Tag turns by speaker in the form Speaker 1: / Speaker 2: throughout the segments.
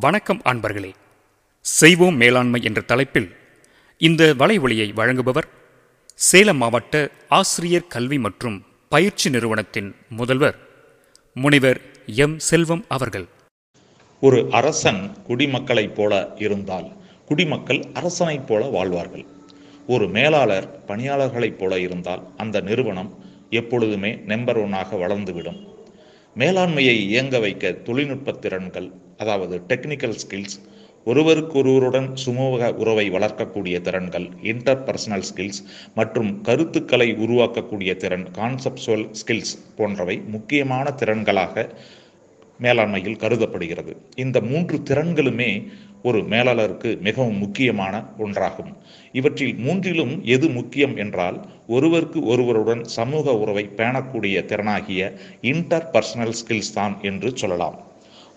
Speaker 1: வணக்கம் அன்பர்களே. செய்வோம் மேலாண்மை என்ற தலைப்பில் இந்த வலைவொலியை வழங்குபவர் சேலம் மாவட்ட ஆசிரியர் கல்வி மற்றும் பயிற்சி நிறுவனத்தின் முதல்வர் முனைவர் எம். செல்வம் அவர்கள்.
Speaker 2: ஒரு அரசன் குடிமக்களைப் போல இருந்தால் குடிமக்கள் அரசனைப் போல வாழ்வார்கள். ஒரு மேலாளர் பணியாளர்களைப் போல இருந்தால் அந்த நிறுவனம் எப்பொழுதுமே நம்பர் ஒன்னாக வளர்ந்துவிடும். மேலாண்மையை இயங்க வைக்க தொழில்நுட்ப திறன்கள் அதாவது டெக்னிக்கல் ஸ்கில்ஸ் ஒருவருக்கொருவருடன் சுமூக உறவை வளர்க்கக்கூடிய திறன்கள் இன்டர் பர்சனல் ஸ்கில்ஸ் மற்றும் கருத்துக்களை உருவாக்கக்கூடிய திறன் கான்செப்சுவல் ஸ்கில்ஸ் போன்றவை முக்கியமான திறன்களாக மேலாண்மையில் கருதப்படுகிறது. இந்த மூன்று திறன்களுமே ஒரு மேலாளருக்கு மிகவும் முக்கியமான ஒன்றாகும். இவற்றில் மூன்றிலும் எது முக்கியம் என்றால் ஒருவருக்கு ஒருவருடன் சமூக உறவை பேணக்கூடிய திறனாகிய இன்டர் பர்சனல் ஸ்கில்ஸ் தான் என்று சொல்லலாம்.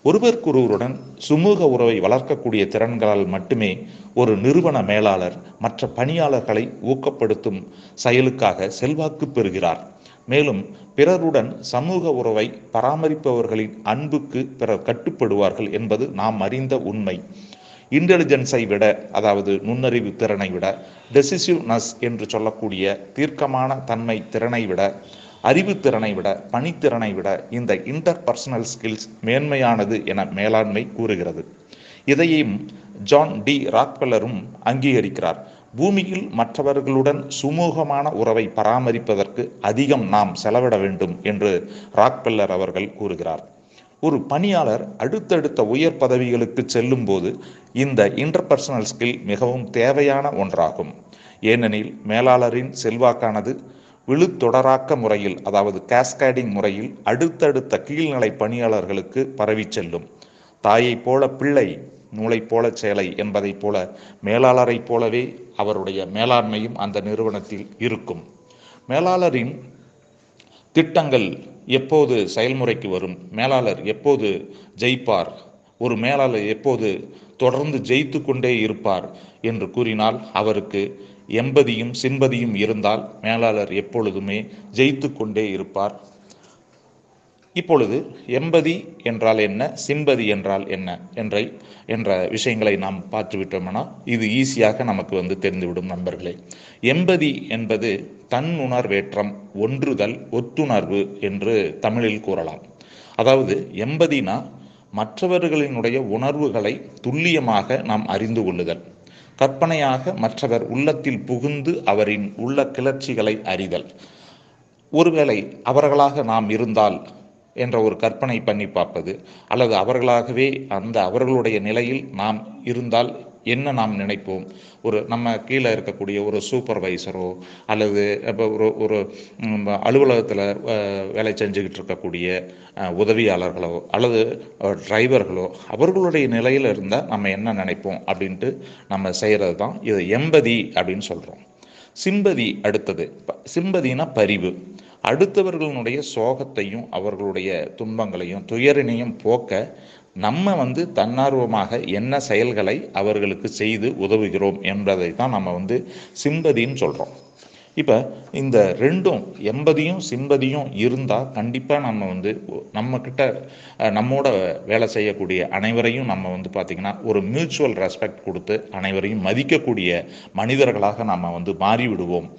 Speaker 2: ஒருவருக்கொருவருடன் சுமூக உறவை வளர்க்கக்கூடிய திறன்களால் மட்டுமே ஒரு நிறுவன மேலாளர் மற்ற பணியாளர்களை ஊக்கப்படுத்தும் செயலுக்காக செல்வாக்கு பெறுகிறார். மேலும் பிறருடன் சமூக உறவை பராமரிப்பவர்களின் அன்புக்கு பிறர் கட்டுப்படுவார்கள் என்பது நாம் அறிந்த உண்மை. இன்டெலிஜென்ஸை விட அதாவது நுண்ணறிவு திறனை விட டெசிசிவ்னஸ் என்று சொல்லக்கூடிய தீர்க்கமான தன்மை திறனை விட அறிவுத்திறனை விட பணித்திறனை விட இந்த இன்டர் பர்சனல் ஸ்கில்ஸ் மேன்மையானது என மேலாண்மை கூறுகிறது. இதையும் ஜான் டி ராக்வெல்லரும் அங்கீகரிக்கிறார். பூமியில் மற்றவர்களுடன் சுமூகமான உறவை பராமரிப்பதற்கு அதிகம் நாம் செலவிட வேண்டும் என்று ராக்வெல்லர் அவர்கள் கூறுகிறார். ஒரு பணியாளர் அடுத்தடுத்த உயர் பதவிகளுக்கு செல்லும் போது இந்த இன்டர்பர்சனல் ஸ்கில் மிகவும் தேவையான ஒன்றாகும். ஏனெனில் மேலாளரின் செல்வாக்கானது விழுத்தொடராக்க முறையில் அதாவது கேஸ்கேடிங் முறையில் அடுத்தடுத்த கீழ்நிலை பணியாளர்களுக்கு பரவி செல்லும். தாயைப் போல பிள்ளை நூலைப் போல சேலை என்பதைப் போல மேலாளரைப் போலவே அவருடைய மேலாண்மையும் அந்த நிறுவனத்தில் இருக்கும். மேலாளரின் திட்டங்கள் எப்போது செயல்முறைக்கு வரும்? மேலாளர் எப்போது ஜெயிப்பார்? ஒரு மேலாளர் எப்போது தொடர்ந்து ஜெயித்து கொண்டே இருப்பார் என்று கூறினால் அவருக்கு எம்பதியும் சிம்பதியும் இருந்தால் மேலாளர் எப்பொழுதுமே ஜெயித்து கொண்டே இருப்பார். இப்பொழுது எம்பதி என்றால் என்ன சிம்பதி என்றால் என்ன என்ற என்ற விஷயங்களை நாம் பார்த்துவிட்டோம்னா இது ஈஸியாக நமக்கு வந்து தெரிந்துவிடும் நண்பர்களே. எம்பதி என்பது தன் உணர்வேற்றம் ஒன்றுதல் ஒத்துணர்வு என்று தமிழில் கூறலாம். அதாவது எம்பதினா மற்றவர்களினுடைய உணர்வுகளை துல்லியமாக நாம் அறிந்து கொள்ளுதல். கற்பனையாக மற்றவர் உள்ளத்தில் புகுந்து அவரின் உள்ள கிளர்ச்சிகளை அறிதல். ஒருவேளை அவர்களாக நாம் இருந்தால் என்ற ஒரு கற்பனை பண்ணி பார்ப்பது அல்லது அவர்களாகவே அந்த அவர்களுடைய நிலையில் நாம் இருந்தால் என்ன நாம் நினைப்போம்? ஒரு நம்ம கீழே இருக்கக்கூடிய ஒரு சூப்பர்வைசரோ அல்லது இப்போ ஒரு ஒரு அலுவலகத்தில் வேலை செஞ்சுக்கிட்டு இருக்கக்கூடிய உதவியாளர்களோ அல்லது டிரைவர்களோ அவர்களுடைய நிலையில் இருந்தால் நம்ம என்ன நினைப்போம் அப்படின்ட்டு நம்ம செய்கிறது தான் இது எம்பதி அப்படின்னு சொல்கிறோம் சிம்பதி அடுத்தது. சிம்பதினா பரிவு. அடுத்தவர்களுடைய சோகத்தையும் அவர்களுடைய துன்பங்களையும் துயரினையும் போக்க நம்ம வந்து தன்னார்வமாக என்ன செயல்களை அவர்களுக்கு செய்து உதவுகிறோம் என்பதை தான் நம்ம வந்து சிம்பதின்னு சொல்கிறோம் இப்போ இந்த ரெண்டும் எண்பதியும் சிம்பதியும் இருந்தால் கண்டிப்பாக நம்ம வந்து நம்மக்கிட்ட நம்மோட வேலை செய்யக்கூடிய அனைவரையும் நம்ம வந்து பார்த்திங்கன்னா ஒரு மியூச்சுவல் ரெஸ்பெக்ட் கொடுத்து அனைவரையும் மதிக்கக்கூடிய மனிதர்களாக நம்ம வந்து மாறிவிடுவோம்.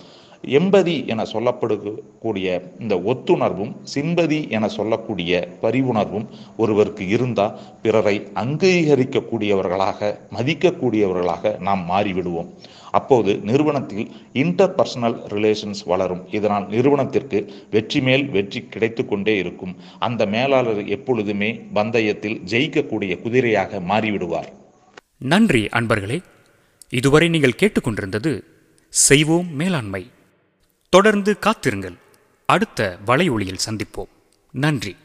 Speaker 2: எம்பதி என சொல்லப்படக்கூடிய இந்த ஒத்துணர்வும் சிம்பதி என சொல்லக்கூடிய பரிவுணர்வும் ஒருவருக்கு இருந்தால் பிறரை அங்கீகரிக்கக்கூடியவர்களாக மதிக்கக்கூடியவர்களாக நாம் மாறிவிடுவோம். அப்போது நிறுவனத்தில் இன்டர் பர்சனல் ரிலேஷன்ஸ் வளரும். இதனால் நிறுவனத்திற்கு வெற்றி மேல் வெற்றி கிடைத்து கொண்டே இருக்கும். அந்த மேலாளர் எப்பொழுதுமே பந்தயத்தில் ஜெயிக்கக்கூடிய குதிரையாக மாறிவிடுவார்.
Speaker 1: நன்றி அன்பர்களே. இதுவரை நீங்கள் கேட்டுக்கொண்டிருந்தது செய்வோம் மேலாண்மை தொடர்ந்து காத்திருங்கள். அடுத்த வலை ஒளியில் சந்திப்போம். நன்றி.